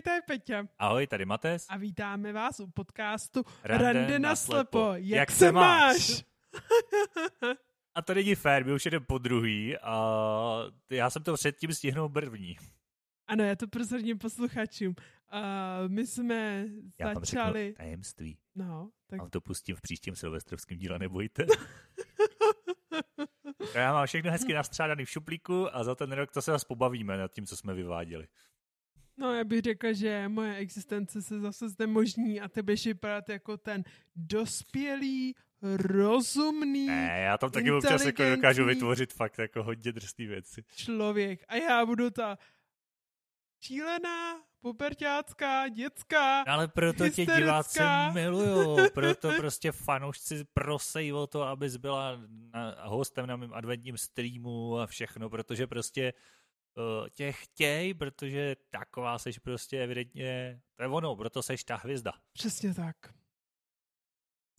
Ahoj, tady Peťa. Ahoj, tady Mates. A vítáme vás u podcastu Rande Rande na slepo. Jak, Jak se máš? A to není fér, my už jdeme po druhý a já jsem to předtím stihnul první. ano, já to prozradím posluchačům. Uh, my jsme Já vám začali... řeknu tajemství. No, tak A to pustím v příštím silvestrovském díle, nebojte. Já mám všechno hezky nastřádaný v šuplíku a za ten rok to se vás pobavíme nad tím, co jsme vyváděli. No, já bych řekla, že moje existence se zase znemožní a ty budeš vypadat jako ten dospělý, rozumný Ne, já tam taky občas jako dokážu vytvořit fakt jako hodně drsný věci. člověk. A já budu ta šílená, puberťácká, dětská. Ale proto tě diváci milujou, proto prostě fanoušci prosej o to, abys byla na, hostem na mém adventním streamu a všechno, protože prostě uh, tě chtěj, protože taková seš prostě evidentně, to je ono, proto seš ta hvězda. Přesně tak.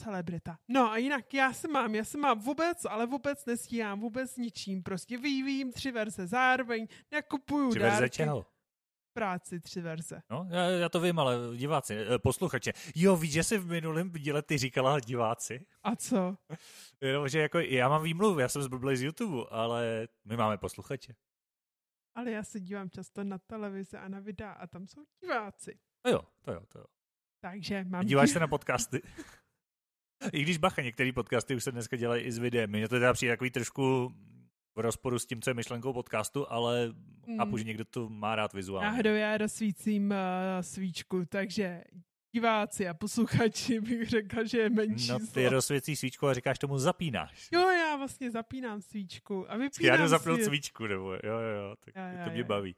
Celebrita. No a jinak já se mám, já se mám vůbec, ale vůbec nestíhám vůbec ničím. Prostě vyvíjím tři verze zároveň, nakupuju Při verze dárky. čeho? Práci tři verze. No, já, já to vím, ale diváci, eh, posluchače. Jo, víš, že jsi v minulém díle ty říkala diváci? A co? Jo, že jako já mám výmluvu, já jsem zblblej z YouTube, ale my máme posluchače. Ale já se dívám často na televizi a na videa a tam jsou diváci. No jo, to jo, to jo. Takže mám... Díváš div- se na podcasty? I když bacha, některé podcasty už se dneska dělají i s videem. Mně to teda přijde takový trošku v rozporu s tím, co je myšlenkou podcastu, ale Mm. chápu, že někdo to má rád vizuálně. Náhodou já rozsvícím uh, svíčku, takže diváci a posluchači bych řekla, že je menší No ty zlo. rozsvěcí svíčku a říkáš tomu zapínáš. Jo, já vlastně zapínám svíčku a vypínám Já jdu zapnout svět. svíčku, nebo jo, jo, jo, tak Jo, jo, to mě jo. baví.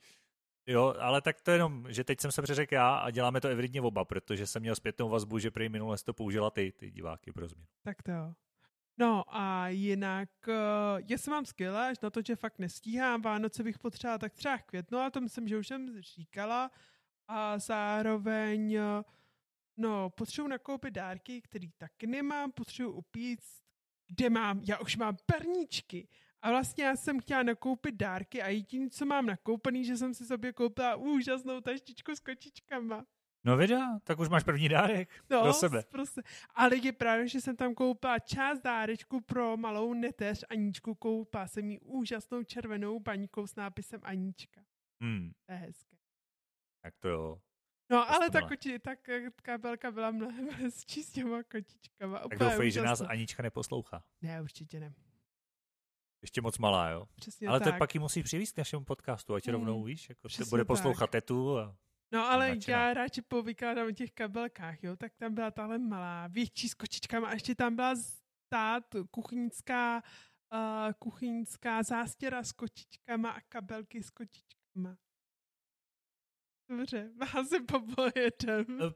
Jo, ale tak to jenom, že teď jsem se přeřekl já a děláme to evidentně oba, protože jsem měl zpětnou vazbu, že prý minule to použila ty, ty diváky pro změnu. Tak to jo. No a jinak, uh, já se mám skvěle, až na to, že fakt nestíhám. Vánoce bych potřebovala tak třeba květnu, ale to myslím, že už jsem říkala. A zároveň, uh, no, potřebuji nakoupit dárky, který taky nemám, potřebuji upíct, kde mám, já už mám perníčky. A vlastně já jsem chtěla nakoupit dárky a jediné, co mám nakoupený, že jsem si sobě koupila úžasnou taštičku s kočičkama. No vida, tak už máš první dárek No, pro sebe. Prostě. Ale je pravda, že jsem tam koupila část dárečku pro malou neteř Aničku. Koupila jsem jí úžasnou červenou baňkou s nápisem Anička. Hmm, To je hezké. tak to jo. No, ale ta, koti, ta kabelka byla mnohem hezčí s těma kočičkama. Tak doufej, že nás. Anička neposlouchá. Ne, určitě ne. Ještě moc malá, jo. Přesně Ale tak. to pak ji musí přivést k našemu podcastu, ať Mm, rovnou, víš, jako se bude tak. poslouchat tetu a No ale nadšená. já radši povykládám o těch kabelkách, jo, tak tam byla tahle malá, větší s kočičkama a ještě tam byla stát kuchyňská, uh, kuchyňská zástěra s kočičkama a kabelky s kočičkama. Dobře, vás se. Eh,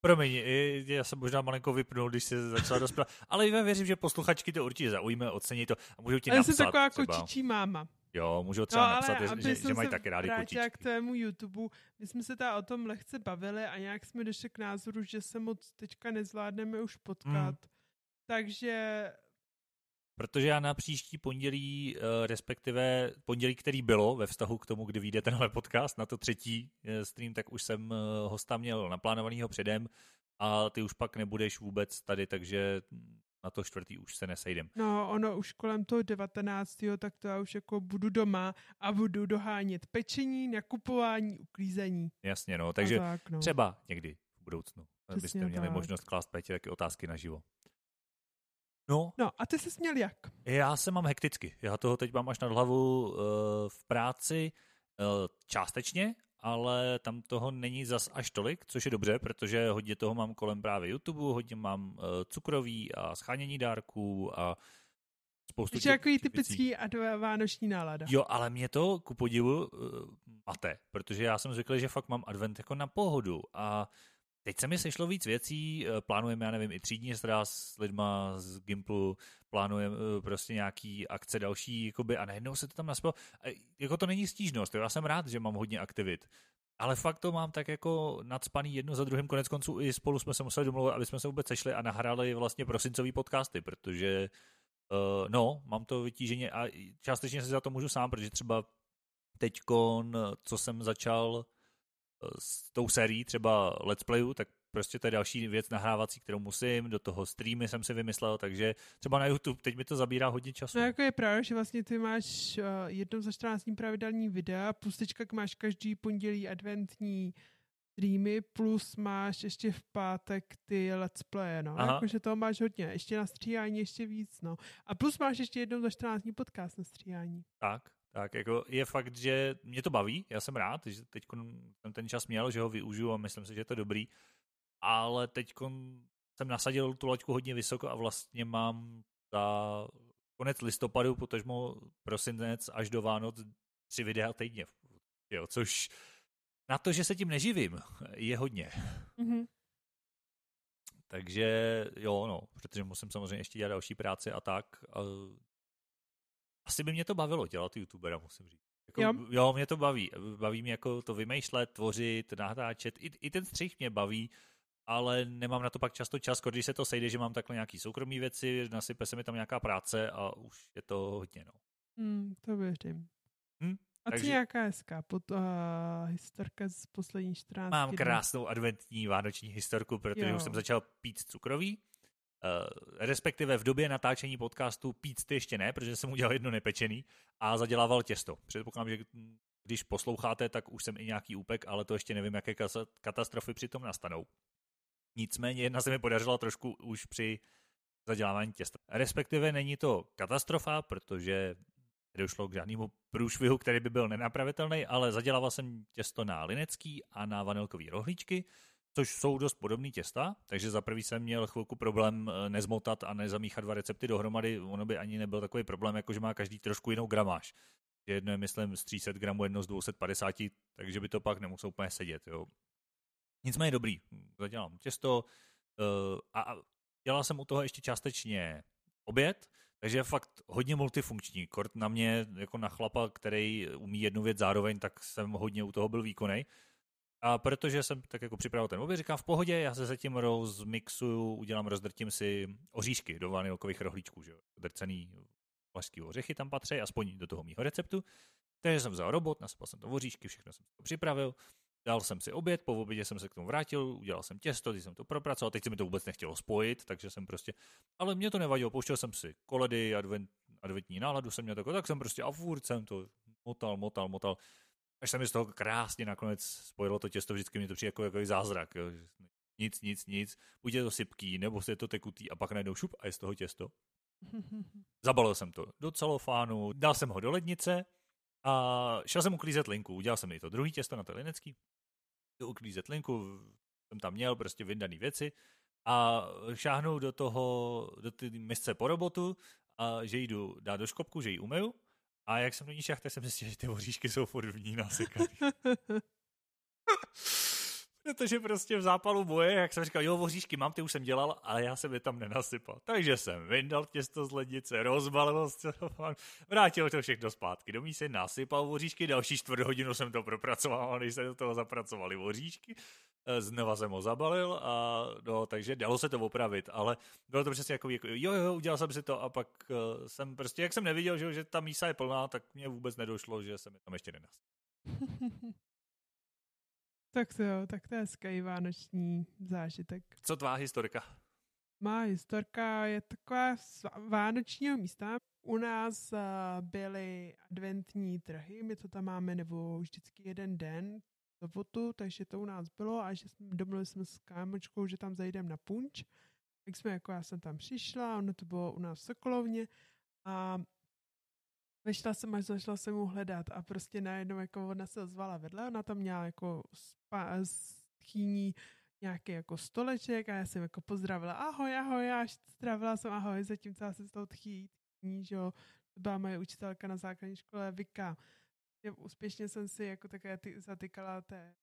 Promiň, já jsem možná malinko vypnul, když se začala dospělat, ale já věřím, že posluchačky to určitě zaujme, ocení to a můžou ti Ale napsat jsem taková třeba. kočičí máma. Jo, můžou No, třeba ale napsat, aby že, že mají taky rádi kočičky. k tvému YouTube, my jsme se tady o tom lehce bavili a nějak jsme došli k názoru, že se moc teďka nezvládneme už potkat. Mm. Takže Protože já na příští pondělí, eh, respektive pondělí, který bylo ve vztahu k tomu, kdy vyjde tenhle podcast, na to třetí eh, stream, tak už jsem eh, hosta měl naplánovanýho předem a ty už pak nebudeš vůbec tady, takže na to čtvrtý už se nesejdem. No, ono už kolem toho 19. tak to já už jako budu doma a budu dohánět pečení, nakupování, uklízení. Jasně, no, a takže tak, no. třeba někdy v budoucnu Přesně byste měli tak. možnost klást Pétě taky otázky naživo. No, No a ty jsi směl jak? Já se mám hekticky. Já toho teď mám až nad hlavu uh, v práci uh, částečně, ale tam toho není zas až tolik, což je dobře, protože hodně toho mám kolem právě YouTube, hodně mám uh, cukroví a schánění dárků a spoustu Takže jako těch typický a vánoční nálada. Jo, ale mě to ku podivu uh, mate, protože já jsem zvyklý, že fakt mám advent jako na pohodu a teď se mi sešlo víc věcí, eh, plánujeme, já nevím, i třídní stra s lidma z Gimplu, plánujeme eh, prostě nějaký akce další, jakoby, a najednou se to tam naspělo. A Jako to není stížnost, já jsem rád, že mám hodně aktivit. Ale fakt to mám tak jako nadspaný jedno za druhým, konec konců i spolu jsme se museli domluvit, aby jsme se vůbec sešli a nahráli vlastně prosincový podcasty, protože Uh, no, mám to vytíženě a částečně si za to můžu sám, protože třeba teďkon, co jsem začal s tou sérií třeba Let's Playu, tak prostě to je další věc nahrávací, kterou musím, do toho streamy jsem si vymyslel, takže třeba na YouTube teď mi to zabírá hodně času. No jako je pravda, že vlastně ty máš uh, jednou za 14 dní pravidelní videa, plus teďka máš každý pondělí adventní streamy, plus máš ještě v pátek ty let's play, no. Jakože toho máš hodně. Ještě na stříhání ještě víc, no. A plus máš ještě jednou za 14 dní podcast na stříhání. Tak, tak jako je fakt, že mě to baví, já jsem rád, že teď jsem ten čas měl, že ho využiju a myslím si, že je to dobrý, ale teď jsem nasadil tu laťku hodně vysoko a vlastně mám za konec listopadu, potažmo prosinec až do Vánoc tři videa týdně. Jo, což na to, že se tím neživím, je hodně. Mm-hmm. Takže jo, no, protože musím samozřejmě ještě dělat další práci a tak. A asi by mě to bavilo dělat youtubera, musím říct. Jako, jo. jo, mě to baví. Baví mě jako to vymýšlet, tvořit, natáčet. I, I ten střih mě baví, ale nemám na to pak často čas, když se to sejde, že mám takhle nějaký soukromý věci, nasype se mi tam nějaká práce a už je to hodně, no. Hmm, to věřím. Hm? A Takže... co nějaká hezká pod, uh, historka z poslední 14 Mám krásnou adventní vánoční historku, protože jo. už jsem začal pít cukroví. Uh, respektive v době natáčení podcastu pít ještě ne, protože jsem udělal jedno nepečený a zadělával těsto. Předpokládám, že když posloucháte, tak už jsem i nějaký úpek, ale to ještě nevím, jaké katastrofy přitom nastanou. Nicméně jedna se mi podařila trošku už při zadělávání těsta. Respektive není to katastrofa, protože nedošlo k žádnému průšvihu, který by byl nenapravitelný, ale zadělával jsem těsto na linecký a na vanilkový rohlíčky, což jsou dost podobné těsta, takže za prvý jsem měl chvilku problém eh, nezmotat a nezamíchat dva recepty dohromady, ono by ani nebyl takový problém, jako že má každý trošku jinou gramáž. Jedno je, myslím, z 300 gramů, jedno z 250, takže by to pak nemuselo úplně sedět. Jo. Nicméně dobrý, zadělám těsto uh, a dělal jsem u toho ještě částečně oběd, takže je fakt hodně multifunkční. Kort na mě, jako na chlapa, který umí jednu věc zároveň, tak jsem hodně u toho byl výkonej. A protože jsem tak jako připravil ten oběd, říkám v pohodě, já se zatím rozmixuju, udělám, rozdrtím si oříšky do vanilkových rohlíčků, že drcený vlašský ořechy tam patří, aspoň do toho mýho receptu. Takže jsem vzal robot, nasypal jsem to oříšky, všechno jsem to připravil. Dal jsem si oběd, po obědě jsem se k tomu vrátil, udělal jsem těsto, teď jsem to propracoval, teď se mi to vůbec nechtělo spojit, takže jsem prostě, ale mě to nevadilo, pouštěl jsem si koledy, advent, adventní náladu jsem měl takové, tak jsem prostě a furt jsem to motal, motal, motal, až se mi z toho krásně nakonec spojilo to těsto, vždycky mi to přijde jako, jako zázrak, jo. nic, nic, nic, buď je to sypký, nebo je to tekutý a pak najednou šup a je z toho těsto. Zabalil jsem to do celofánu, dal jsem ho do lednice a šel jsem uklízet linku, udělal jsem i to druhý těsto na to linecký, uklízet linku, jsem tam měl prostě vyndaný věci a šáhnu do toho, do ty misce po robotu a že jdu dát do škopku, že ji umeju a jak jsem do ní šáhl, tak jsem zjistil, že ty voříšky jsou furt v ní. Protože prostě v zápalu boje, jak jsem říkal, jo, voříšky mám, ty už jsem dělal, ale já jsem je tam nenasypal. Takže jsem vyndal těsto z lednice, rozbalil vrátil to všechno zpátky. Do mísy nasypal voříšky, další čtvrt hodinu jsem to propracoval, než se do toho zapracovali voříšky. Eh, znova jsem ho zabalil a no, takže dalo se to opravit, ale bylo to přesně jako, jako jo, jo, udělal jsem si to a pak uh, jsem prostě, jak jsem neviděl, že, že ta mísa je plná, tak mě vůbec nedošlo, že jsem je tam ještě nenasypal. Tak to jo, tak to je hezký vánoční zážitek. Co tvá historka? Má historka je taková z vánočního místa. U nás uh, byly adventní trhy, my to tam máme nebo vždycky jeden den, sobotu, takže to u nás bylo a že jsme, domluvili jsme s kámočkou, že tam zajdeme na punč. Tak jsme jako, já jsem tam přišla, ono to bylo u nás v Sokolovně a Vešla jsem až zašla jsem mu hledat a prostě najednou jako ona se ozvala vedle, ona tam měla jako spa, schýní nějaký jako stoleček a já jsem jako pozdravila ahoj, ahoj, já zdravila jsem ahoj, zatímco já jsem s tou tchýní, že jo, to byla moje učitelka na základní škole Vika. Úspěšně jsem si jako také ty, zatykala té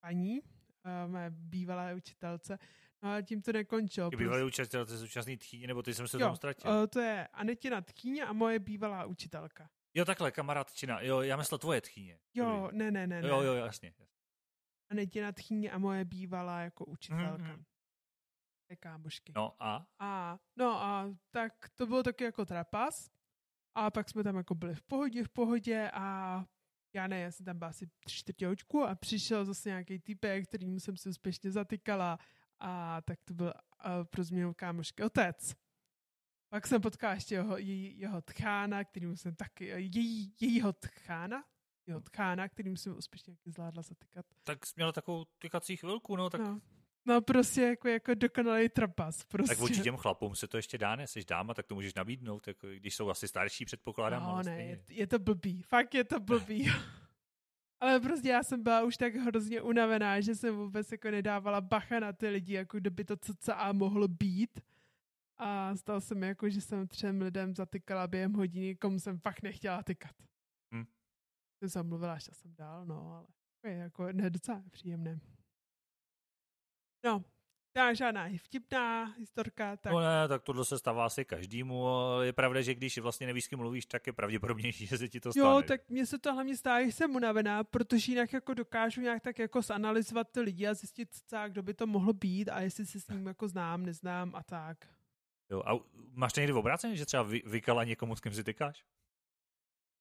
paní, uh, mé bývalé učitelce, Ale tím to nekončilo. Ty bývalý učitel, to je současný tchýně, nebo ty jsem se jo, tam ztratil? Uh, to je Anetina tchýně a moje bývalá učitelka. Jo, takhle, kamarádčina. Jo, já myslel tvoje tchýně. Jo, ne, ne, ne. ne. Jo, jo, jasně. jasně. Anetina tchýně a moje bývalá jako učitelka. Mm-hmm. Kámošky. No a? a? No a tak to bylo taky jako trapas. A pak jsme tam jako byli v pohodě, v pohodě a já ne, já jsem tam byla asi tři čtvrtě a přišel zase nějaký typek, kterým jsem se úspěšně zatykala a tak to byl uh, pro změnu kámošky otec. Pak jsem potkala ještě jeho, jej, jeho tchána, kterým jsem taky, její, jejího tchána, jeho tchána, kterým jsem úspěšně zvládla zatykat. Tak jsi měla takovou tykací chvilku, no, tak... No. No prostě jako, jako dokonalý trapas. Prostě. Tak vůči těm chlapům se to ještě dá, ne? Jsi dáma, tak to můžeš nabídnout, jako, když jsou asi starší, předpokládám. No ne, je, je, to blbý, fakt je to blbý. ale prostě já jsem byla už tak hrozně unavená, že jsem vůbec jako nedávala bacha na ty lidi, jako kdyby to a mohlo být. A stalo se mi jako, že jsem třem lidem zatykala během hodiny, komu jsem fakt nechtěla tykat. Hm. Jsem se omluvila, šla jsem dál, no, ale je jako ne docela příjemné. No, ta žádná vtipná historka. Tak... No ne, tak tohle se stává asi každému. Je pravda, že když vlastně nevíš, s kým mluvíš, tak je pravděpodobnější, že se ti to stane. Jo, tak mně se to hlavně stává, že jsem unavená, protože jinak jako dokážu nějak tak jako zanalizovat ty lidi a zjistit, kdo by to mohlo být a jestli se s ním jako znám, neznám a tak. Jo, a máš to někdy v obráceně, že třeba vy, vykala někomu, s kým si tykáš?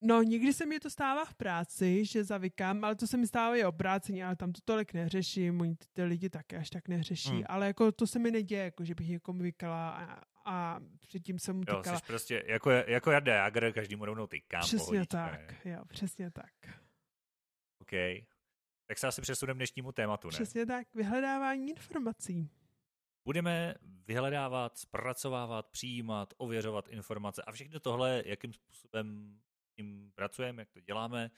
No, někdy se mi to stává v práci, že zavykám, ale to se mi stává i obráceně, ale tam to tolik neřeším, oni ty, ty lidi také až tak neřeší, hmm. ale jako to se mi neděje, jako že bych někomu vykala a, a předtím jsem mu tykala. Jo, prostě jako, jako Jarda Jager, každému rovnou tykám. Přesně pohodíčka, tak, ne? jo, přesně tak. OK. Tak se asi přesuneme dnešnímu tématu, ne? Přesně tak, vyhledávání informací. Budeme vyhledávat, zpracovávat, přijímat, ověřovat informace a všechno tohle, jakým způsobem tím pracujeme, jak to děláme.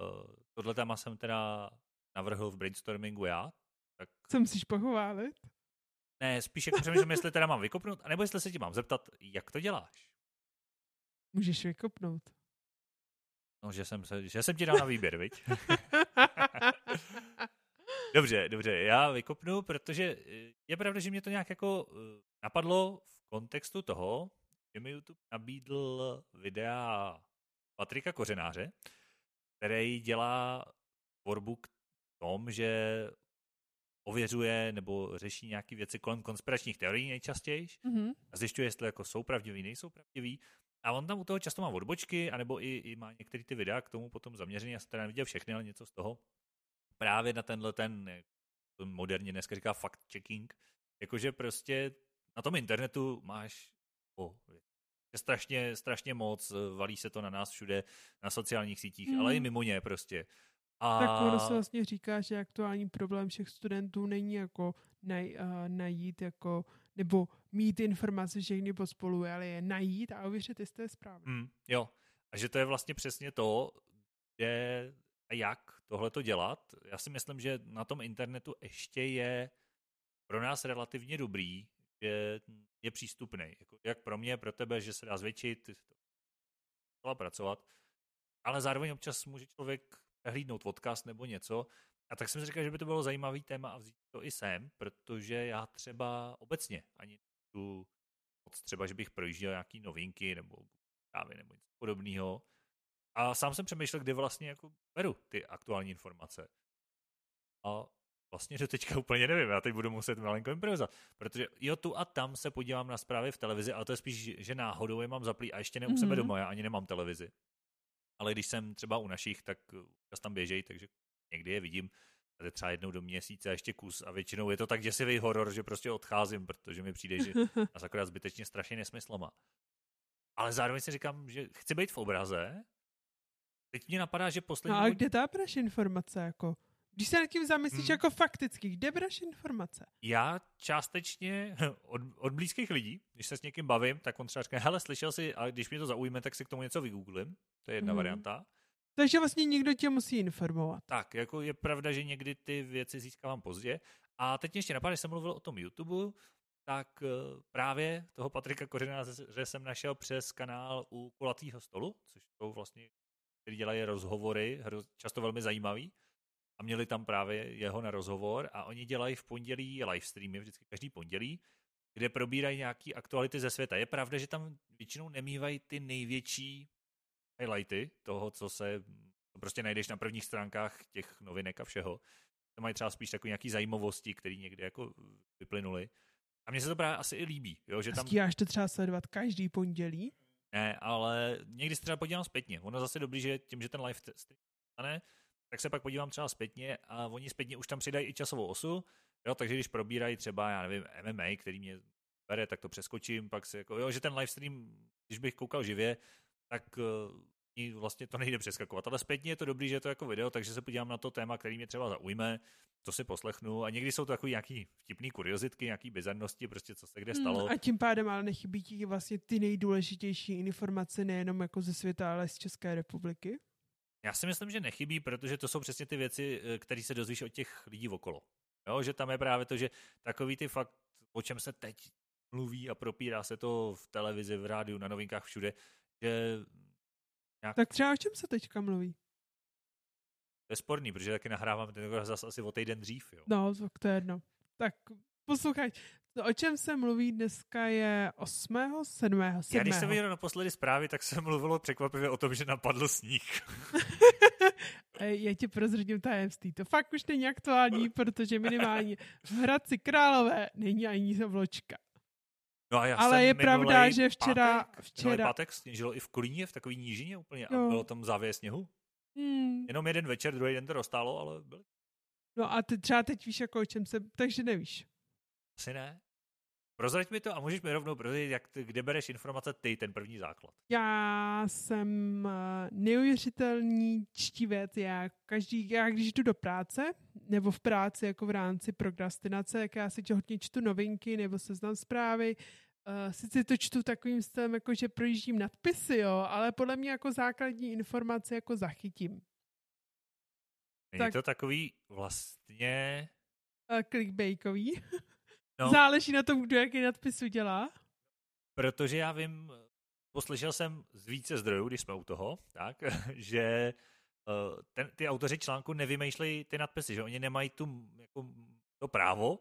Uh, tohle téma jsem teda navrhl v brainstormingu já. Tak... Co musíš pochválit? Ne, spíš jako přemýšlím, jestli teda mám vykopnout, anebo jestli se ti mám zeptat, jak to děláš. Můžeš vykopnout. No, že jsem, se, že jsem ti dal na výběr, viď? dobře, dobře, já vykopnu, protože je pravda, že mě to nějak jako eh, napadlo v kontextu toho, že mi YouTube nabídl videa Patrika Kořenáře, který dělá tvorbu k tom, že ověřuje nebo řeší nějaké věci kolem konspiračních teorií nejčastěji mm-hmm. a zjišťuje, jestli jako jsou pravdivý, nejsou pravdivý. A on tam u toho často má odbočky, anebo i, i má některé ty videa k tomu potom zaměřený. Já jsem teda neviděl všechny, ale něco z toho. Právě na tenhle ten, to moderně dneska říká fact-checking, jakože prostě na tom internetu máš o je strašně, strašně moc, eh, valí se to na nás všude, na sociálních sítích, mm. ale i mimo ně prostě. A... Tak ono se vlastně říká, že aktuální problém všech studentů není jako naj, uh, najít jako, nebo mít informace všechny pospolu, ale je najít a ověřit, jestli to je správně. Mm, jo, a že to je vlastně přesně to, kde a jak tohle to dělat. Já si myslím, že na tom internetu ještě je pro nás relativně dobrý, že je přístupný. Jako jak pro mě, pro tebe, že se dá zvětšit, to pracovat, ale zároveň občas může člověk hlídnout podcast nebo něco. A tak jsem si říkal, že by to bylo zajímavý téma a vzít to i sem, protože já třeba obecně ani tu moc třeba, že bych projížděl nějaký novinky nebo právě nebo něco podobného. A sám jsem přemýšlel, kdy vlastně jako beru ty aktuální informace. A vlastně do teďka úplně nevím, já teď budu muset malinko improvizovat, protože jo, tu a tam se podívám na zprávy v televizi, ale to je spíš, že náhodou je mám zaplý a ještě ne u mm-hmm. sebe doma, já ani nemám televizi. Ale když jsem třeba u našich, tak čas tam běžejí, takže někdy je vidím, je třeba jednou do měsíce a ještě kus a většinou je to tak děsivý horor, že prostě odcházím, protože mi přijde, že nás akorát zbytečně strašně nesmyslama. Ale zároveň si říkám, že chci být v obraze. Teď mě napadá, že poslední... No a kde ta informace, jako? Když se nad tím zamyslíš hmm. jako fakticky, kde bereš informace? Já částečně od, od blízkých lidí, když se s někým bavím, tak on třeba říká, hele, slyšel jsi, a když mě to zaujme, tak si k tomu něco vygooglím. To je jedna hmm. varianta. Takže vlastně někdo tě musí informovat. Tak, jako je pravda, že někdy ty věci získávám pozdě. A teď ještě napadá, že jsem mluvil o tom YouTube, tak eh, právě toho Patrika Kořena, že jsem našel přes kanál u Kulatýho stolu, což jsou vlastně, který dělají rozhovory, často velmi zajímavý a měli tam právě jeho na rozhovor a oni dělají v pondělí live streamy, vždycky každý pondělí, kde probírají nějaké aktuality ze světa. Je pravda, že tam většinou nemývají ty největší highlighty toho, co se to prostě najdeš na prvních stránkách těch novinek a všeho. To mají třeba spíš takové nějaké zajímavosti, které někde jako vyplynuly. A mně se to právě asi i líbí. Jo, že tam... Stíháš to třeba sledovat každý pondělí? Ne, ale někdy se třeba podívám zpětně. Ono zase dobrý, že tím, že ten live stane, tak se pak podívám třeba zpětně a oni zpětně už tam přidají i časovou osu, jo, takže když probírají třeba, já nevím, MMA, který mě bere, tak to přeskočím, pak se jako, jo, že ten livestream, když bych koukal živě, tak uh, vlastně to nejde přeskakovat. Ale zpětně je to dobrý, že je to jako video, takže se podívám na to téma, který mě třeba zaujme, to si poslechnu a někdy jsou to takový nějaký vtipný kuriozitky, nějaký bizarnosti, prostě co se kde hmm, stalo. Hmm, a tím pádem ale nechybí ti vlastně ty nejdůležitější informace nejenom jako ze světa, ale z České republiky? Já si myslím, že nechybí, protože to jsou přesně ty věci, eh, které se dozvíš od těch lidí okolo. Jo, že tam je právě to, že takový ty fakt, o čem se teď mluví a propírá se to v televizi, v rádiu, na novinkách, všude, že nějak... Tak třeba o čem se teďka mluví? To je sporný, protože taky nahrávám ten zase asi o týden dřív, jo. No, tak to je jedno. Tak poslouchej, to, o čem se mluví dneska je 8. 7. 7. Já když jsem viděl naposledy zprávy, tak se mluvilo překvapivě o tom, že napadl sníh. Já ti prozradím tajemství. To fakt už není aktuální, protože minimálně v Hradci Králové není ani vločka. No a já Ale je pravda, že včera... Pátek, včera... pátek sněžilo i v Kolíně, v takový nížině úplně no. a bylo tam závěs sněhu. Hmm. Jenom jeden večer, druhý den to roztálo, ale byly. No a ty třeba teď víš, jako o čem se... Takže nevíš. Asi ne. Prozrať mi to a můžeš mi rovnou prozradit, jak ty, kde bereš informace ty, ten první základ. Já jsem eh, neuvěřitelný čtivec. Já, každý, já když jdu do práce, nebo v práci jako v rámci prokrastinace, jak já si hodně čtu novinky nebo seznam zprávy, Uh, sice to čtu takovým stylem, jako že projíždím nadpisy, jo, ale podle mě jako základní informace jako zachytím. Není tak, to takový vlastně... Uh, clickbaitový. No. Záleží na tom, kdo jaký nadpis udělá. Protože já vím, poslyšel jsem z více zdrojů, když jsme u toho, tak, že uh, ten, ty autoři článku nevymýšlejí ty nadpisy, že oni nemají tu, jako, to právo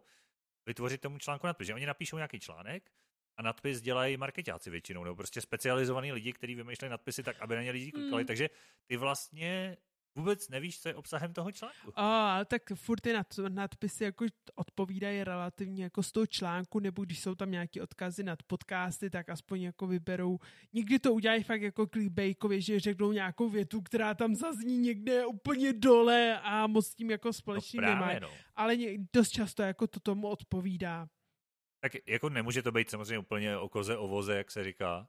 vytvořit tomu článku nadpis, že oni napíšou nějaký článek a nadpis dělají marketáci většinou, nebo prostě specializovaní lidi, kteří vymýšlejí nadpisy tak, aby na ně lidi klikali, mm. takže ty vlastně vůbec nevíš, co je obsahem toho článku. A, tak furt ty nad, nadpisy jako odpovídají relativně jako z toho článku, nebo když jsou tam nějaké odkazy nad podcasty, tak aspoň jako vyberou. Nikdy to udělají fakt jako clickbaitově, že řeknou nějakou větu, která tam zazní někde úplně dole a moc tím jako společně no nemají. No. Ale dost často jako to tomu odpovídá. Tak jako nemůže to být samozřejmě úplně o koze, o voze, jak se říká,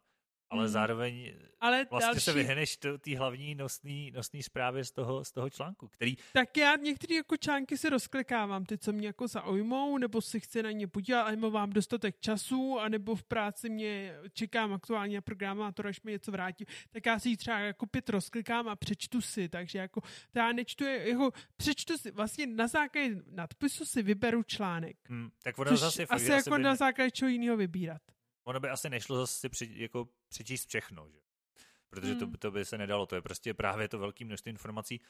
ale hmm. zároveň ale vlastně další... se vyhneš té hlavní nosný, nosný zprávě z toho, z toho článku, který... Tak já některé jako články si rozklikávám, ty, co mě jako zaujmou, nebo si chci na ně podívat, nebo mám dostatek času, anebo v práci mě čekám aktuálně na programátor, až mi něco vrátí, tak já si ji třeba jako pět rozklikám a přečtu si, takže jako to já nečtu, jako přečtu si, vlastně na základě nadpisu si vyberu článek. Hmm, tak ono zase fakt, asi jako by... na základě čeho jiného vybírat ono by asi nešlo zase si při, jako přečíst všechno, že? Protože hmm. to, to by se nedalo, to je prostě právě to velké množství informací.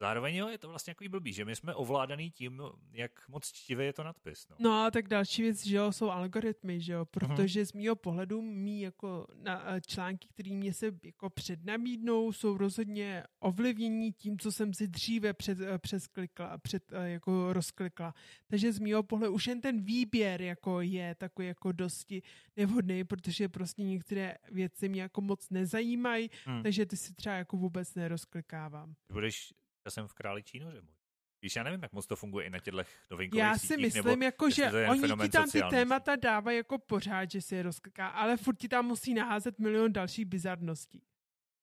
Zároveň jo, je to vlastně jako blbý, že my jsme ovládaný tím, jak moc čtivý je to nadpis. No. no a tak další věc, že jo, jsou algoritmy, že jo, mhm. protože z mýho pohledu mý jako na, eh, články, které mě se jako přednabídnou, jsou rozhodně ovlivnění tím, co jsem si dříve před, eh, přesklikla, před, eh, jako rozklikla. Takže z mýho pohledu už jen ten výběr jako je takový jako dosti nevhodný, protože prostě některé věci mě jako moc nezajímají, hmm. takže ty si třeba jako vůbec nerozklikávám. Budeš já jsem v Králi Čínoře můj. Víš, já nevím, jak moc to funguje i na těchto novinkových Já si sítích, myslím, nebo jako, že oni ti tam ty témata dávají jako pořád, že si je rozkliká, ale furt ti tam musí naházet milion dalších bizarností.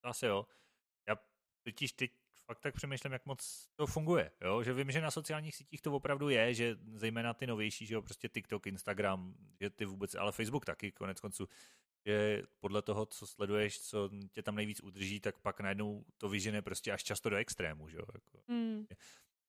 Asi jo. Já totiž teď fakt tak přemýšlím, jak moc to funguje. Jo? Že vím, že na sociálních sítích to opravdu je, že zejména ty novější, že jo, prostě TikTok, Instagram, že ty vůbec, ale Facebook taky konec konců, že podle toho, co sleduješ, co tě tam nejvíc udrží, tak pak najednou to vyžene prostě až často do extrému, že jo? Jako. Mm.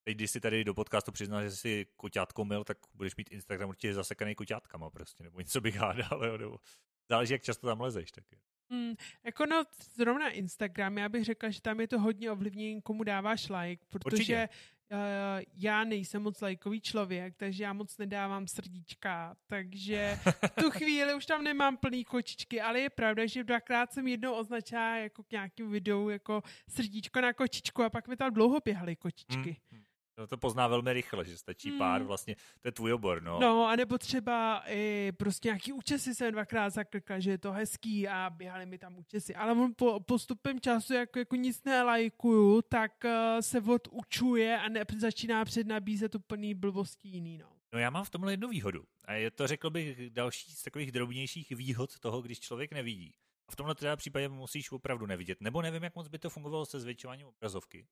Teď, když si tady do podcastu přiznal, že jsi koťátko mil, tak budeš mít Instagram určitě zasekaný koťátkama prostě, nebo něco bych hádal, jo, nebo záleží, jak často tam lezeš taky. Mm, jako no, zrovna Instagram, já bych řekla, že tam je to hodně ovlivnění, komu dáváš like, protože Určitě. Uh, já nejsem moc lajkový člověk, takže já moc nedávám srdíčka, takže v tu chvíli už tam nemám plný kočičky, ale je pravda, že dvakrát jsem jednou označila jako k nějakým videu jako srdíčko na kočičku a pak mi tam dlouho běhaly kočičky. Hmm. No to pozná velmi rychle, že stačí hmm. pár, vlastně, to je tvůj obor, no. No, anebo třeba i prostě nějaký účesy jsem dvakrát zaklikla, že je to hezký a běhali mi tam účesy. Ale on po, postupem času, jako, jako nic nelajkuju, tak uh, se odučuje a ne, začíná přednabízet úplný blbosti jiný, no. No já mám v tomhle jednu výhodu. A je to, řekl bych, další z takových drobnějších výhod toho, když člověk nevidí. A v tomhle teda případě musíš opravdu nevidět. Nebo nevím, jak moc by to fungovalo se zvětšováním obrazovky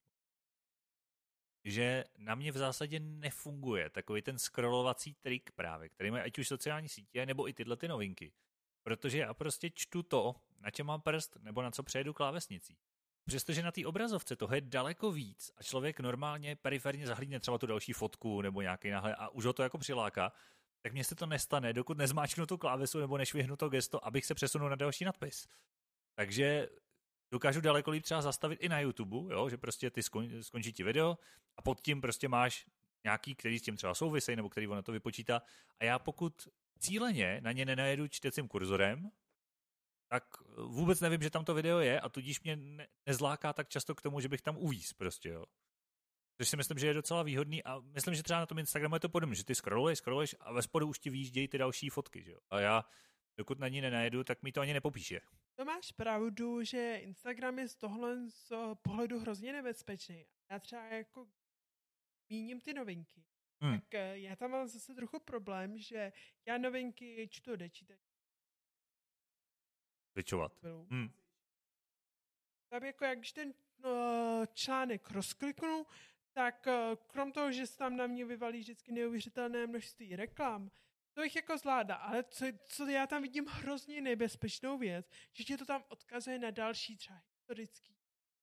že na mě v zásadě nefunguje takový ten scrollovací trik právě, který mají ať už sociální sítě, nebo i tyhle ty novinky. Protože já prostě čtu to, na čem mám prst, nebo na co přejedu klávesnicí. Přestože na té obrazovce toho je daleko víc a člověk normálně periferně zahlídne třeba tu další fotku nebo nějaký náhle a už ho to jako přiláká, tak mně se to nestane, dokud nezmáčknu tu klávesu nebo nešvihnu to gesto, abych se přesunul na další nadpis. Takže dokážu daleko líp třeba zastavit i na YouTube, jo, že prostě ty skon, skončí ti video a pod tím prostě máš nějaký, který s tím třeba souvisej, nebo který ono to vypočítá. A já pokud cíleně na ně nenajedu čtecím kurzorem, tak vůbec nevím, že tam to video je a tudíž mě ne, nezláká tak často k tomu, že bych tam uvíz prostě, jo. Což si myslím, že je docela výhodný a myslím, že třeba na tom Instagramu je to podobné, že ty scrolluješ, scrolluješ a ve spodu už ti výjíždějí ty další fotky, že jo. A já dokud na ní nenajedu, tak mi to ani nepopíše. To máš pravdu, že Instagram je z tohle z pohledu hrozně nebezpečný. Já třeba jako míním ty novinky. Hmm. Tak eh, já tam mám zase trochu problém, že já novinky čtu do Vyčovat. Hmm. Tam jako jak když ten no, článek rozkliknu, tak uh, krom toho, že se tam na mě vyvalí vždycky neuvěřitelné množství reklam, to jich jako zvládá, ale co, co já tam vidím hrozně nebezpečnou věc, že tě to tam odkazuje na další třeba historický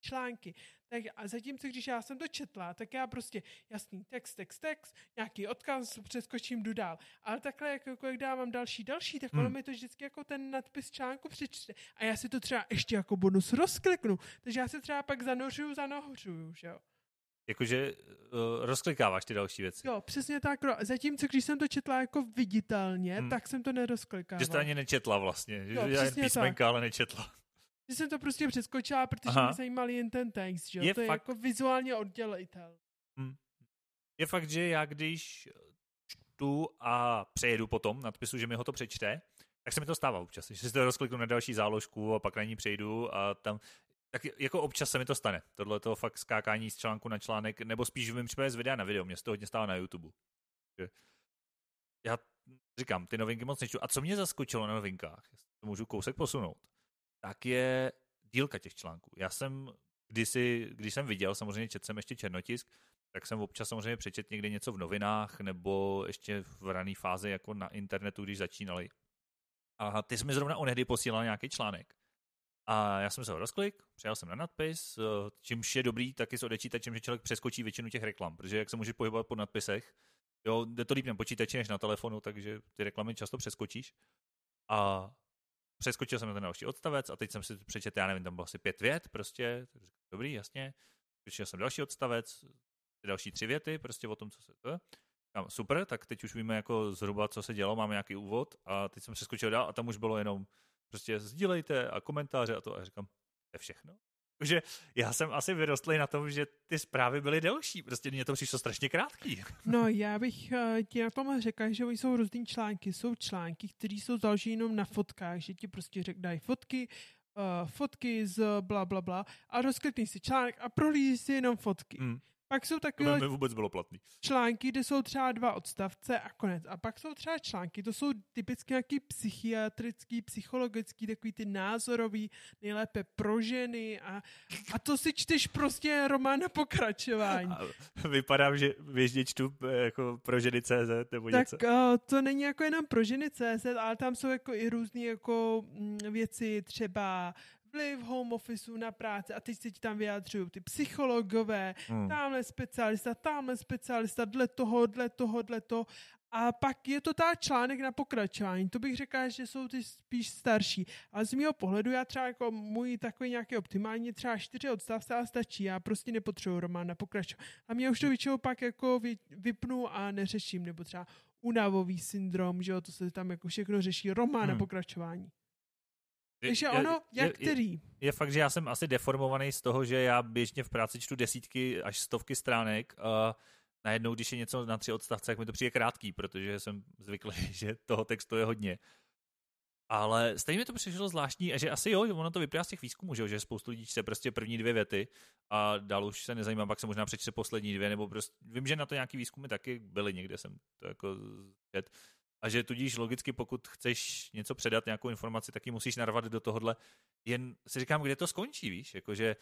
články. Tak a zatímco, když já jsem to četla, tak já prostě jasný text, text, text, nějaký odkaz, přeskočím, jdu dál. Ale takhle, jako, jako jak dávám další, další, tak ono hmm. mi to vždycky jako ten nadpis článku přečte. A já si to třeba ještě jako bonus rozkliknu. Takže já se třeba pak zanořuju, zanohřuju, že jo. Jakože uh, rozklikáváš ty další věci. Jo, přesně tak. Zatímco, když jsem to četla jako viditelně, hmm. tak jsem to nerozklikávala. Že jsi to ani nečetla vlastně. Že jo, já jen písmenka, tak. ale nečetla. Že jsem to prostě přeskočila, protože Aha. mě zajímal jen ten text. Že? Je to fakt... je jako vizuálně oddělitel. Hmm. Je fakt, že já když čtu a přejedu potom nadpisu, že mi ho to přečte, tak se mi to stává občas, že si to rozkliknu na další záložku a pak na ní přejdu a tam tak jako občas se mi to stane. Tohle to fakt skákání z článku na článek, nebo spíš v mém případě z videa na video. Mě se to hodně stává na YouTube. Já říkám, ty novinky moc nečtu. A co mě zaskočilo na novinkách, to můžu kousek posunout, tak je dílka těch článků. Já jsem kdysi, když jsem viděl, samozřejmě četl jsem ještě černotisk, tak jsem občas samozřejmě přečet někdy něco v novinách, nebo ještě v rané fázi jako na internetu, když začínali. A ty jsi mi zrovna onehdy posílal nějaký článek. A já jsem se ho rozklik, přijal jsem na nadpis, eh, čímž je dobrý taky s odečítačem, že člověk přeskočí většinu těch reklam, protože jak se může pohybovat po nadpisech, jo, jde to líp na počítači než na telefonu, takže ty reklamy často přeskočíš. A přeskočil jsem na ten další odstavec a teď jsem si přečetl, já nevím, tam bylo asi pět vět, prostě, dobrý, jasně. Přečetl jsem další odstavec, další tři věty, prostě o tom, co se to super, tak teď už víme jako zhruba, co se dělo, máme nějaký úvod a teď jsem přeskočil dál a tam už bylo jenom prostě sdílejte a komentáře a to. A já říkám, to je všechno. Takže já jsem asi vyrostl na tom, že ty zprávy byly delší. Prostě mě to přišlo strašně krátký. No, já bych uh, ti na tom řekl, že jsou různý články. Jsou články, které jsou založeny jenom na fotkách, že ti prostě řek, dají fotky, uh, fotky z bla, bla, bla a rozklikni si článek a prohlíží si jenom fotky. Hmm. Pak jsou takové to vůbec bylo platný. články, kde jsou třeba dva odstavce a konec. A pak jsou třeba články, to jsou typicky nějaký psychiatrický, psychologický, takový ty názorový, nejlépe pro ženy a, a to si čteš prostě román na pokračování. A vypadám, že běžně čtu eh, jako pro ženy CZ nebo tak, něco. Tak uh, to není jako jenom pro ženy CZ, ale tam jsou jako i různé jako mm, věci, třeba vliv home officeu na práci a teď se ti tam vyjadřují ty psychologové, hmm. tamhle specialista, tamhle specialista, dle toho, dle toho, dle toho. A pak je to ta článek na pokračování. To bych řekla, že jsou ty spíš starší. Ale z mého pohledu já třeba jako můj takový nějaký optimální třeba čtyři odstavce a stačí. Já prostě nepotřebuji román na pokračování. A mě už to většinou pak jako vypnu a neřeším. Nebo třeba unavový syndrom, že jo, to se tam jako všechno řeší. Román hmm. na pokračování. Takže ono, jak je, který? Je, je fakt, že já jsem asi deformovaný z toho, že já běžně v práci čtu desítky až stovky stránek a najednou, když je něco na tři odstavce, tak mi to přijde krátký, protože jsem zvyklý, že toho textu je hodně. Ale stejně mi to přišlo zvláštní, a že asi jo, ono to vyplývá z těch výzkumů, že, že spoustu lidí čte prostě první dvě věty a dál už se nezajímá, pak se možná přečte poslední dvě, nebo prostě, vím, že na to nějaký výzkumy taky byly, někde jsem to jako čet. A že tudíž logicky, pokud chceš něco předat, nějakou informaci, tak ji musíš narvat do tohohle. Jen si říkám, kde to skončí, víš, jakože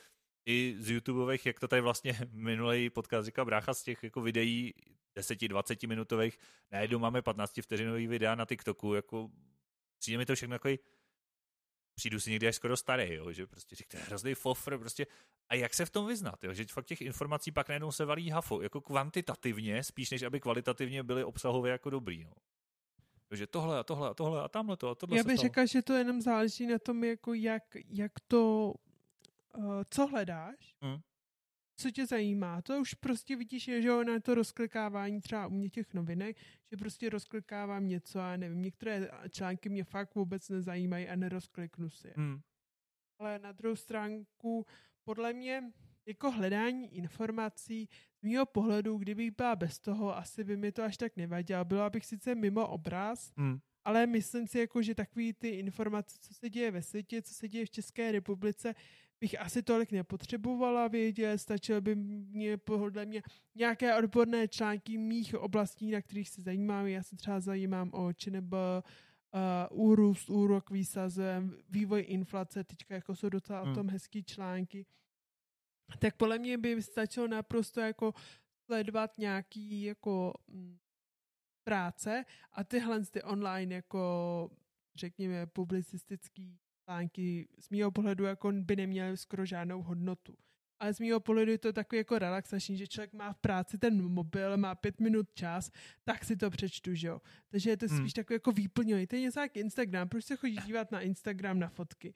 i z YouTubeových, jak to tady vlastně minulý podcast říkal brácha, z těch jako videí 10-20 minutových, najednou máme 15 vteřinový videa na TikToku, jako přijde mi to všechno takový, přijdu si někdy až skoro starý, jo, že prostě řík, to je hrozný fofr, prostě, a jak se v tom vyznat, jo, že fakt těch informací pak najednou se valí hafo, jako kvantitativně, spíš než aby kvalitativně byly obsahově jako dobrý, no. Takže tohle a tohle a tohle a tamhle to a tohle Já bych řekla, že to jenom záleží na tom, jako jak, jak to, uh, co hledáš, hmm co tě zajímá. To už prostě vidíš, že jo, na to rozklikávání třeba u mě těch novinek, že prostě rozklikávám něco a nevím, některé články mě fakt vůbec nezajímají a nerozkliknu si Hmm. Ale na druhou stránku, podle mě, jako hledání informací, z mého pohledu, kdybych byla bez toho, asi by mi to až tak nevadilo. Byla bych sice mimo obraz, hmm. ale myslím si, jako, že takový ty informace, co se děje ve světě, co se děje v České republice, bych asi tolik nepotřebovala vědět, stačilo by mě podle mě nějaké odborné články mých oblastí, na kterých se zajímám. Já se třeba zajímám o ČNB, uh, úrůst, úrok výsazem, vývoj inflace, teďka jako jsou docela hmm. o tom hezký články. Tak podle mě by stačilo naprosto jako sledovat nějaký jako mm, práce a tyhle ty online jako řekněme publicistický články z mého pohledu jako by neměly skoro žádnou hodnotu. Ale z mého pohledu je to takový jako relaxační, že člověk má v práci ten mobil, má pět minut čas, tak si to přečtu, že jo. Takže je to hmm. spíš hmm. takový jako výplňový. To je něco jak Instagram, proč se chodí dívat na Instagram na fotky?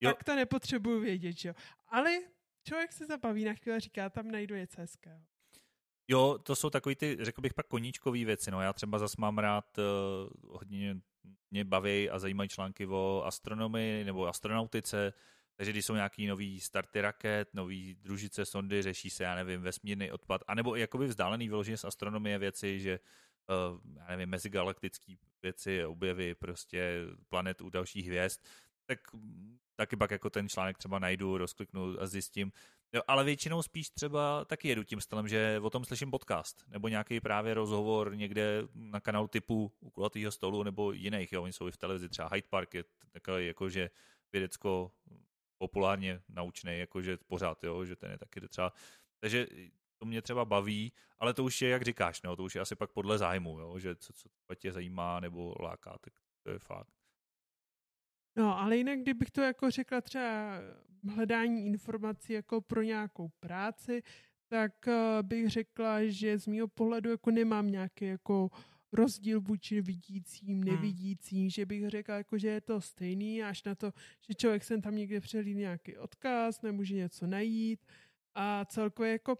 Jo. Tak to nepotřebuju vědět, že jo. Ale člověk se zabaví na chvíli a říká, tam najdu něco hezkého. Jo, to jsou takový ty, řekl bych pak koníčkové věci. No. Já třeba zas mám rád uh, hodně mě baví a zajímají články o astronomii nebo astronautice, takže když jsou nějaký nový starty raket, nový družice sondy, řeší se, já nevím, vesmírný odpad, anebo jakoby vzdálený vyloženě z astronomie věci, že uh, já nevím, mezigalaktické věci, objevy prostě planet u dalších hvězd, tak taky pak jako ten článek třeba najdu, rozkliknu a zjistím. Jo, ale většinou spíš třeba taky jedu tím stylem, že o tom slyším podcast, nebo nějaký právě rozhovor někde na kanálu typu u kulatého stolu nebo jiných. Jo. Oni jsou i v televizi, třeba Hyde Park je takový jakože vědecko populárně naučný, jakože pořád, jo, že ten je taky třeba. Takže to mě třeba baví, ale to už je, jak říkáš, no, to už je asi pak podle zájmu, jo, že co, co tě zajímá nebo láká, tak to je fakt. No, ale jinak, kdybych to jako řekla třeba hledání informací jako pro nějakou práci, tak uh, bych řekla, že z mého pohledu jako nemám nějaký jako rozdíl vůči vidícím, hmm. nevidícím, hmm. že bych řekla, jako, že je to stejný, až na to, že člověk sem tam někde přelí nějaký odkaz, nemůže něco najít a celkově jako uh,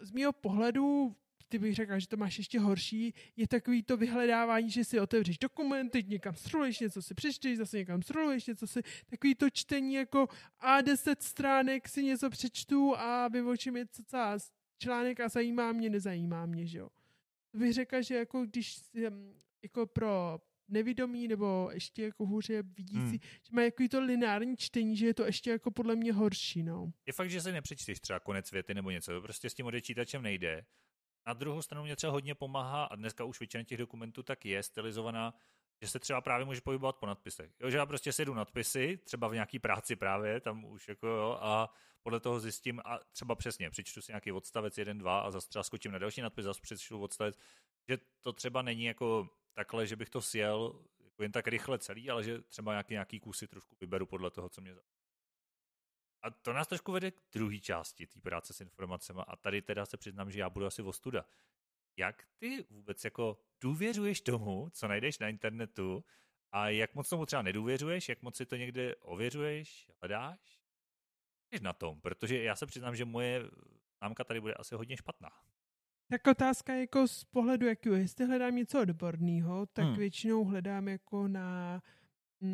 z mého pohledu ty bych řekla, že to máš ještě horší, je takový to vyhledávání, že si otevřeš dokumenty, někam stroluješ něco si přečteš, zase někam stroluješ něco si, takový to čtení jako a 10 stránek si něco přečtu a vyvočím je celá článek a zajímá mě, nezajímá mě, že jo. To bych řekla, že jako když jako pro nevidomí nebo ještě jako hůře vidící, hmm. že má jako to lineární čtení, že je to ještě jako podle mě horší, no. Je fakt, že se nepřečteš třeba konec věty nebo něco, to prostě s tím odečítačem nejde na druhou stranu mě třeba hodně pomáhá, a dneska už většina těch dokumentů tak je stylizovaná, že se třeba právě může pohybovat po nadpisech. Jo, že já prostě sedu nadpisy, třeba v nějaký práci právě, tam už jako jo, a podle toho zjistím a třeba přesně, přečtu si nějaký odstavec jeden, dva a zase třeba skočím na další nadpis, zase přečtu odstavec, že to třeba není jako takhle, že bych to sjel jako jen tak rychle celý, ale že třeba nějaký, nějaký kusy trošku vyberu podle toho, co mě a to nás trošku vede k druhé části té práce s informacemi. A tady teda se přiznám, že já budu asi ostuda. Jak ty vůbec jako důvěřuješ tomu, co najdeš na internetu a jak moc tomu třeba nedůvěřuješ, jak moc si to někde ověřuješ, hledáš? Jsi na tom, protože já se přiznám, že moje známka tady bude asi hodně špatná. Tak otázka je jako z pohledu, jakého, jestli hledám něco odborného, tak hmm. většinou hledám jako na mm,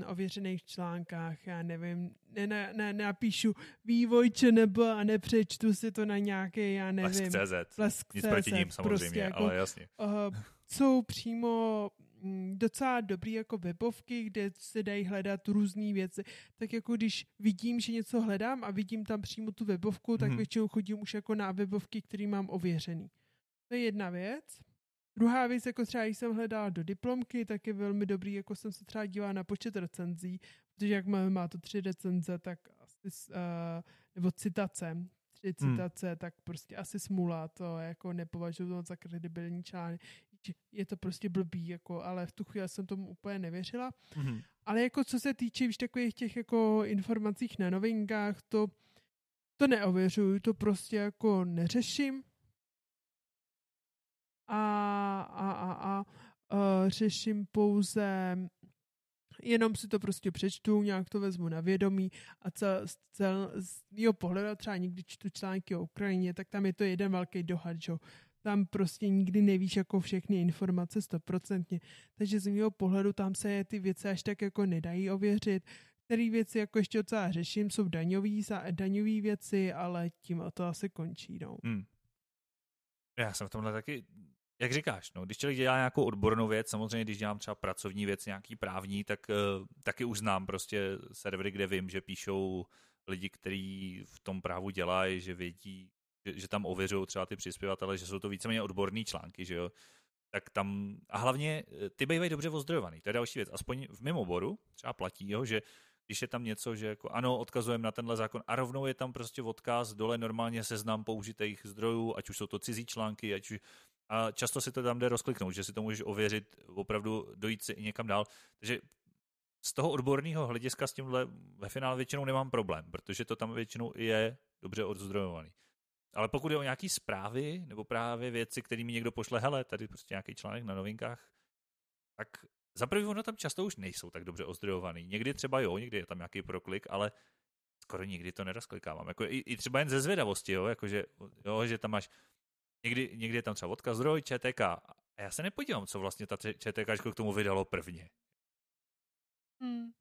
ověřených článkách, já nevím, ne, ne, ne, napíšu vývoj ČNB a nepřečtu si to na nějaké, já nevím. Blesk.cz. Blesk Nic proti ním samozřejmě, prostě jako, ale jasně. Uh, jsou přímo mm, docela dobrý jako webovky, kde se dají hledat různé věci. Tak jako když vidím, že něco hledám a vidím tam přímo tu webovku, tak hmm. většinou chodím už jako na webovky, které mám ověřený. To je jedna věc. Druhá věc, jako třeba když jsem hledala do diplomky, tak je velmi dobrý, jako jsem se třeba dívala na počet recenzí, protože jak má, má to tři recenze, tak asi, uh, nebo citace, tři hmm. citace, hmm. tak prostě asi smula, to jako nepovažuji za kredibilní článek. Je to prostě blbý, jako, ale v tu chvíli jsem tomu úplně nevěřila. Hmm. Ale jako co se týče víš, takových těch jako informacích na novinkách, to, to neověřuju, to prostě jako neřeším a, a, a, a, a řeším pouze jenom si to prostě přečtu, nějak to vezmu na vědomí a co, cel, z mého pohledu třeba někdy čtu články o Ukrajině, tak tam je to jeden velký dohad, že? Tam prostě nikdy nevíš jako všechny informace stoprocentně. Takže z mého pohledu tam se ty věci až tak jako nedají ověřit. Které věci jako ještě docela řeším, jsou daňové věci, ale tím to asi končí. No. Hmm. Já jsem v tomhle taky jak říkáš, no, když člověk dělá nějakou odbornou věc, samozřejmě když dělám třeba pracovní věc, nějaký právní, tak uh, taky už znám prostě servery, kde vím, že píšou lidi, kteří v tom právu dělají, že vědí, že, že tam ověřují třeba ty přispěvatele, že jsou to víceméně odborné články, že jo. Tak tam, a hlavně eh, ty bývají dobře ozdrojovaný, to je další věc. Aspoň v mém oboru třeba platí, jo, že když je tam něco, že jako ano, odkazujeme na tenhle zákon a rovnou je tam prostě odkaz, dole normálně seznam použitých zdrojů, ať už jsou to cizí články, ať už a často si to tam jde rozkliknout, že si to můžeš ověřit, opravdu dojít si i někam dál. Takže z toho odborného hlediska s tímhle ve finále většinou nemám problém, protože to tam většinou je dobře odzdrojovaný. Ale pokud je o nějaký zprávy nebo právě věci, kterými někdo pošle, hele, tady prostě nějaký článek na novinkách, tak za první ono tam často už nejsou tak dobře ozdrojovaný. Někdy třeba jo, někdy je tam nějaký proklik, ale skoro nikdy to nerozklikávám. Jako i, i třeba jen ze zvědavosti, jo, jakože, jo, že tam máš někdy, někdy je tam třeba odkaz zdroj ČTK. A já se nepodívám, co vlastně ta ČTK k tomu vydalo prvně. Hmm.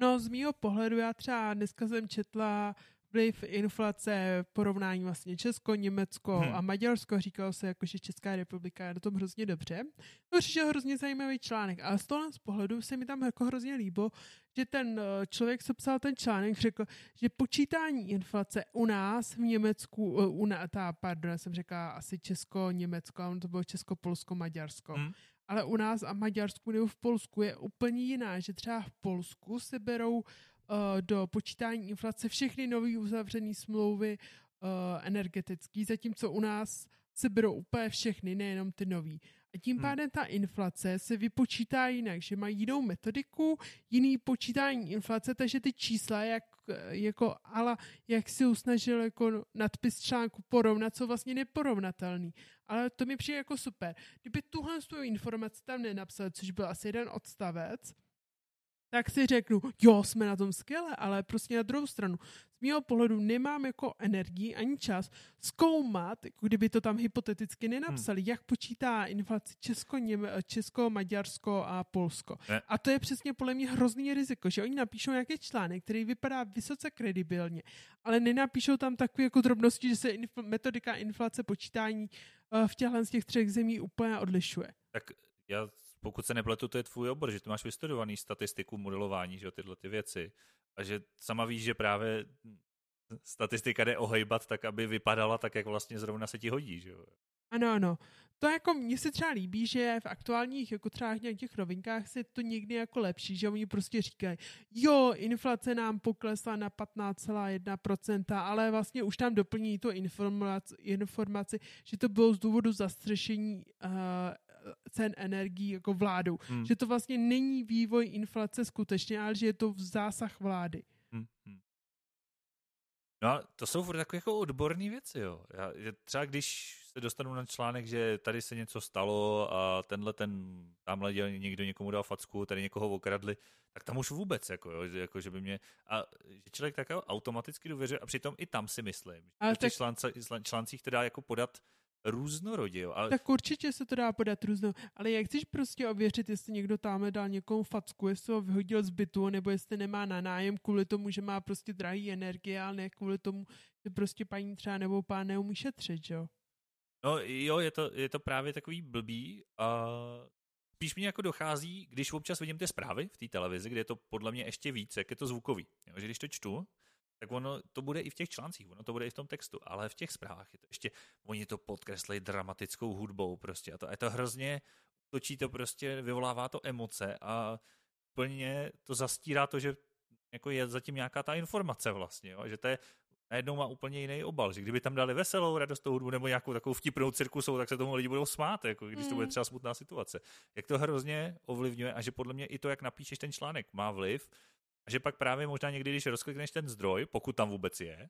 No z mýho pohledu já třeba dneska jsem četla vliv inflace, porovnání vlastně Česko, Německo hmm. a Maďarsko. Říkalo se, jako, že Česká republika je na tom hrozně dobře. To přišel hrozně zajímavý článek. A z toho z pohledu se mi tam jako hrozně líbo, že ten eh, člověk, co psal ten článek, řekl, že počítání inflace u nás v Německu, eh, u na, ta, pardon, jsem řekla asi Česko, Německo, ale to bylo Česko, Polsko, Maďarsko. Hmm. Ale u nás a Maďarsku nebo v Polsku je úplně jiná, že třeba v Polsku se berou uh, do počítání inflace všechny nové uzavřené smlouvy uh, energetické, zatímco u nás se berou úplně všechny, nejenom ty nový. A tím hmm. pádem ta inflace se vypočítá jinak, že mají jinou metodiku, jiný počítání inflace, takže ty čísla, jak, jako, ale jak si usnažil jako nadpis článku porovnat, jsou vlastně neporovnatelný. Ale to mi přijde jako super. Kdyby tuhle informaci tam nenapsal, což byl asi jeden odstavec, tak si řeknu, jo, jsme na tom skvěle, ale prostě na druhou stranu, z mého pohledu nemám jako energii ani čas zkoumat, kdyby to tam hypoteticky nenapsali, hmm. jak počítá inflaci Česko, Něm, Česko, Maďarsko a Polsko. Ne. A to je přesně podle mě hrozný riziko, že oni napíšou nějaký článek, který vypadá vysoce kredibilně, ale nenapíšou tam takové jako drobnosti, že se inf- metodika inflace počítání uh, v těchto z těch třech zemí úplně odlišuje. Tak já pokud se nepletu, to je tvůj obor, že ty máš vystudovaný statistiku, modelování, že jo, tyhle ty věci. A že sama víš, že právě statistika jde ohejbat tak, aby vypadala tak, jak vlastně zrovna se ti hodí, že jo. Ano, ano. To jako mně se třeba líbí, že v aktuálních jako třeba nějakých rovinkách se to někdy jako lepší, že oni prostě říkají, jo, inflace nám poklesla na 15,1%, ale vlastně už tam doplní to informaci, informaci že to bylo z důvodu zastřešení uh, cen energií jako vládou. Hmm. Že to vlastně není vývoj inflace skutečně, ale že je to v zásah vlády. Hmm. hmm. No a to jsou furt takové jako odborné věci, jo. Já, třeba když se dostanu na článek, že tady se něco stalo a tenhle ten, tamhle někdo někomu dal facku, tady někoho okradli, tak tam už vůbec, jako, jo, jako že by mě, a že člověk tak automaticky důvěřuje a přitom i tam si myslím, Ale že v těch tak... článcích to dá jako podat různorodě. Jo. Ale... Tak určitě se to dá podat různou, ale jak chceš prostě ověřit, jestli někdo tam dal někomu facku, jestli ho vyhodil z bytu, nebo jestli nemá na nájem kvůli tomu, že má prostě drahý energie, ale ne kvůli tomu, že prostě paní třeba nebo pán neumí šetřit, jo? No jo, je to, je to právě takový blbý a spíš mi jako dochází, když občas vidím ty zprávy v té televizi, kde je to podle mě ještě víc, jak je to zvukový. Jo, že když to čtu, tak ono to bude i v těch článcích, ono to bude i v tom textu, ale v těch zprávách je to ještě, oni to podkreslí dramatickou hudbou prostě a to, a to hrozně točí to prostě, vyvolává to emoce a plně to zastírá to, že jako je zatím nějaká ta informace vlastně, jo? že to je najednou má úplně jiný obal, že kdyby tam dali veselou radostou hudbu nebo nějakou takovou vtipnou cirkusou, tak se tomu lidi budou smát, jako když to bude hmm. třeba smutná situace. Jak to hrozně ovlivňuje a že podle mě i to, jak napíšeš ten článek, má vliv že pak právě možná někdy, když rozklikneš ten zdroj, pokud tam vůbec je,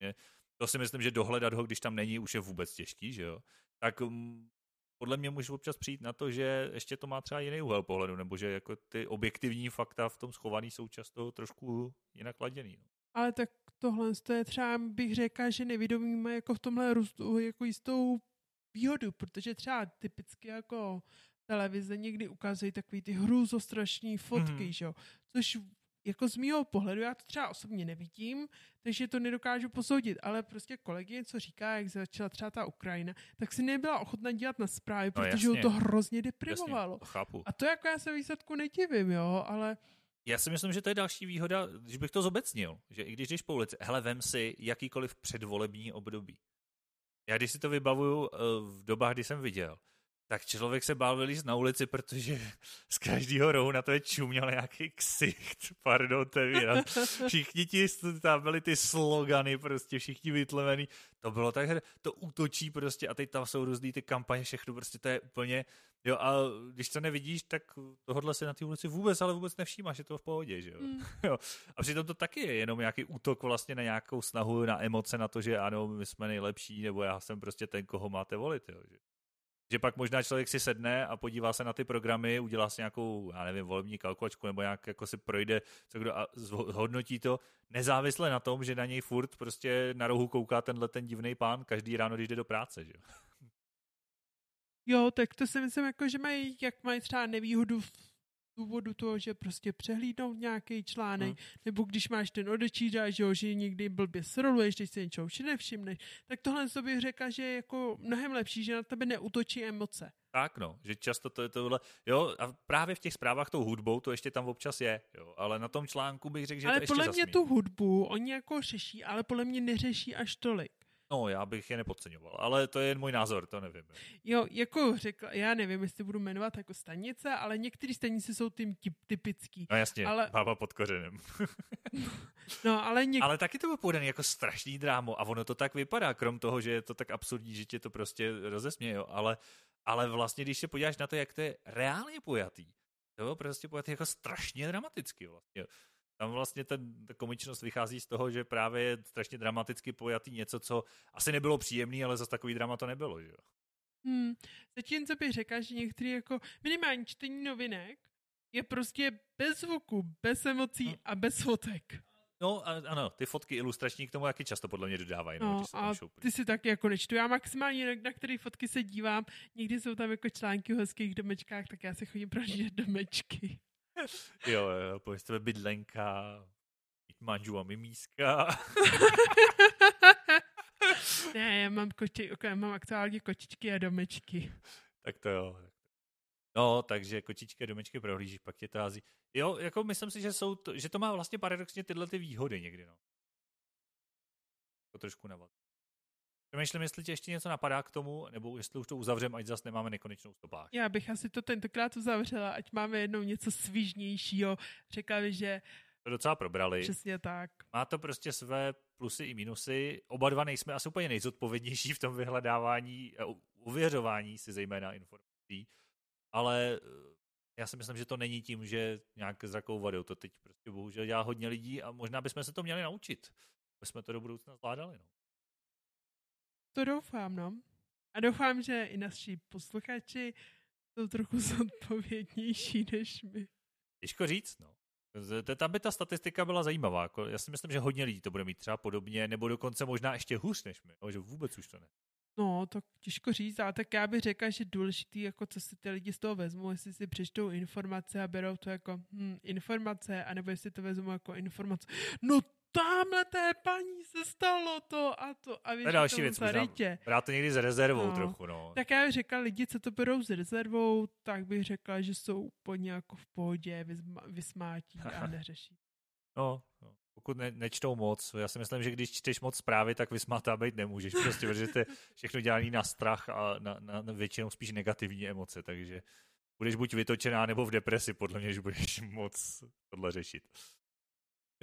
je to si myslím, že dohledat ho, když tam není, už je vůbec těžký, že jo, tak um, podle mě můžu občas přijít na to, že ještě to má třeba jiný úhel pohledu, nebo že jako ty objektivní fakta v tom schovaný jsou často trošku jinak laděný. No. Ale tak tohle je třeba, bych řekla, že nevědomí má jako v tomhle růstu jako jistou výhodu, protože třeba typicky jako televize někdy ukazují takový ty hrůzostrašní fotky, mm. že jo, což jako z mýho pohledu, já to třeba osobně nevidím, takže to nedokážu posoudit, ale prostě kolegyně, co říká, jak začala třeba ta Ukrajina, tak si nebyla ochotna dělat na zprávy, no, protože jasně. to hrozně deprimovalo. Jasně, chápu. A to jako já se výsledku nedivím, jo, ale já si myslím, že to je další výhoda, když bych to zobecnil, že i když jdeš po ulici, hele, vem si jakýkoliv předvolební období. Já když si to vybavuju eh, v dobách, kdy jsem viděl, tak člověk se bál vylízt na ulici, protože z každého rohu na to je čuměl nějaký ksicht, pardon, tevírat. Všichni ti, tam byly ty slogany, prostě všichni vytlevený. To bylo tak, to útočí prostě a teď tam jsou různý ty kampaně, všechno prostě to je úplně, jo a když to nevidíš, tak tohle se na té ulici vůbec, ale vůbec nevšímáš, je to v pohodě, že jo. Mm. jo. A přitom to taky je jenom nějaký útok vlastně na nějakou snahu, na emoce, na to, že ano, my jsme nejlepší, nebo já jsem prostě ten, koho máte volit, jo. Že? Že pak možná člověk si sedne a podívá se na ty programy, udělá si nějakou, já nevím, volební kalkulačku nebo nějak jako si projde, co kdo a hodnotí to, nezávisle na tom, že na něj furt prostě na rohu kouká tenhle ten divný pán každý ráno, když jde do práce, že jo. Jo, tak to si myslím, jako, že mají, jak mají třeba nevýhodu v důvodu toho, že prostě přehlídnout nějaký článek, hmm. nebo když máš ten odečítač, že, jo, že někdy blbě sroluješ, když si něčeho nevšimneš, tak tohle bych řekla, že je jako mnohem lepší, že na tebe neutočí emoce. Tak no, že často to je tohle, jo, a právě v těch zprávách tou hudbou to ještě tam občas je, jo, ale na tom článku bych řekl, že ale to podle ještě mě zasmí. tu hudbu oni jako řeší, ale podle mě neřeší až tolik. No, já bych je nepodceňoval, ale to je jen můj názor, to nevím. Jo, jako řekl, já nevím, jestli budu jmenovat jako stanice, ale některé stanice jsou tím typický. No jasně, ale... bába pod kořenem. no, ale něk... Ale taky to bylo podaný jako strašný drámo a ono to tak vypadá, krom toho, že je to tak absurdní, že tě to prostě rozesměje, jo, ale, ale vlastně, když se podíváš na to, jak to je reálně pojatý, to bylo prostě pojatý jako strašně dramaticky vlastně. Tam vlastně ten, ta komičnost vychází z toho, že právě je strašně dramaticky pojatý něco, co asi nebylo příjemný, ale zase takový drama to nebylo, že jo? Hmm. Zatímco bych řekla, že některý jako minimální čtení novinek je prostě bez zvuku, bez emocí hmm. a bez fotek. No ano, ty fotky ilustrační k tomu taky často podle mě dodávají. No, no a ty si taky jako nečtu. Já maximálně na které fotky se dívám, někdy jsou tam jako články o hezkých domečkách, tak já se chodím prožít domečky jo, jo, pojď tebe bydlenka, manžu a mimíska. ne, já mám, koči, já mám aktuálně kočičky a domečky. tak to jo. No, takže kočičky a domečky prohlížíš, pak tě to hází. Jo, jako myslím si, že, jsou to, že to má vlastně paradoxně tyhle ty výhody někdy, no. To trošku navad. Přemýšlím, jestli tě ještě něco napadá k tomu, nebo jestli už to uzavřem, ať zase nemáme nekonečnou stopáž. Já bych asi to tentokrát uzavřela, ať máme jednou něco svižnějšího. Řekla bych, že to docela probrali. Přesně tak. Má to prostě své plusy i minusy. Oba dva nejsme asi úplně nejzodpovědnější v tom vyhledávání a uvěřování si zejména informací, ale eh, já si myslím, že to není tím, že nějak zrakou vadou. To teď prostě bohužel dělá hodně lidí a možná bychom se to měli naučit. Aby jsme to do budoucna zvládali. No. To doufám, no. A doufám, že i naši posluchači jsou trochu zodpovědnější než my. Těžko říct, no. Tam by ta statistika byla zajímavá. Jako já si myslím, že hodně lidí to bude mít třeba podobně, nebo dokonce možná ještě hůř než my, že vůbec už to ne. No, to těžko říct, ale tak já bych řekla, že důležitý, jako co si ty lidi z toho vezmou, jestli si přečtou informace a berou to jako hm, informace, anebo jestli to vezmou jako informace. No tamhle té paní se stalo to a to. A víš, To je další věc, možná brát to někdy s rezervou No. trochu, no. Tak já bych řekla, lidi, co to berou s rezervou, tak bych řekla, že jsou úplně jako v pohodě, vysmátí a neřeší. No, no. pokud ne, nečtou moc. Já si myslím, že když čteš moc zprávy, tak vysmátá být nemůžeš. Prostě, protože to je všechno dělaný na strach a na, na, na většinou spíš negativní emoce, takže budeš buď vytočená nebo v depresi, podle mě, že budeš moc tohle řešit.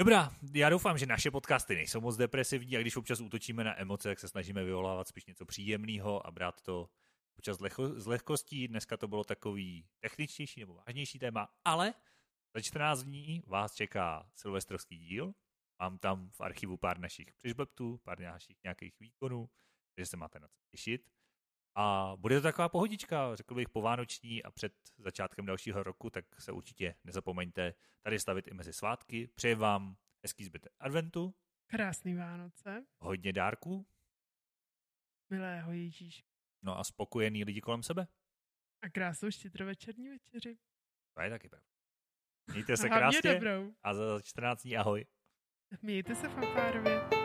Dobrá, já doufám, že naše podcasty nejsou moc depresivní a když občas útočíme na emoce, tak se snažíme vyvolávat spíš něco příjemného a brát to občas s lehkostí. Dneska to bylo takový techničtější nebo vážnější téma, ale za 14 dní vás čeká silvestrovský díl. Mám tam v archivu pár našich přežbleptů, pár našich nějakých výkonů, takže se máte na co těšit. A bude to taková pohodička, řekl bych povánoční a před začátkem dalšího roku, tak se určitě nezapomeňte tady stavit i mezi svátky. Přeji vám hezký zbytek adventu, Krásný Vánoce, hodně dárků, milého Ježíš no a spokojený lidi kolem sebe. a krásnou štědrovečerní večeři. To je taky pravda. Mějte se krásně dobrou. a za 14 dní ahoj. Mějte se fanfárově.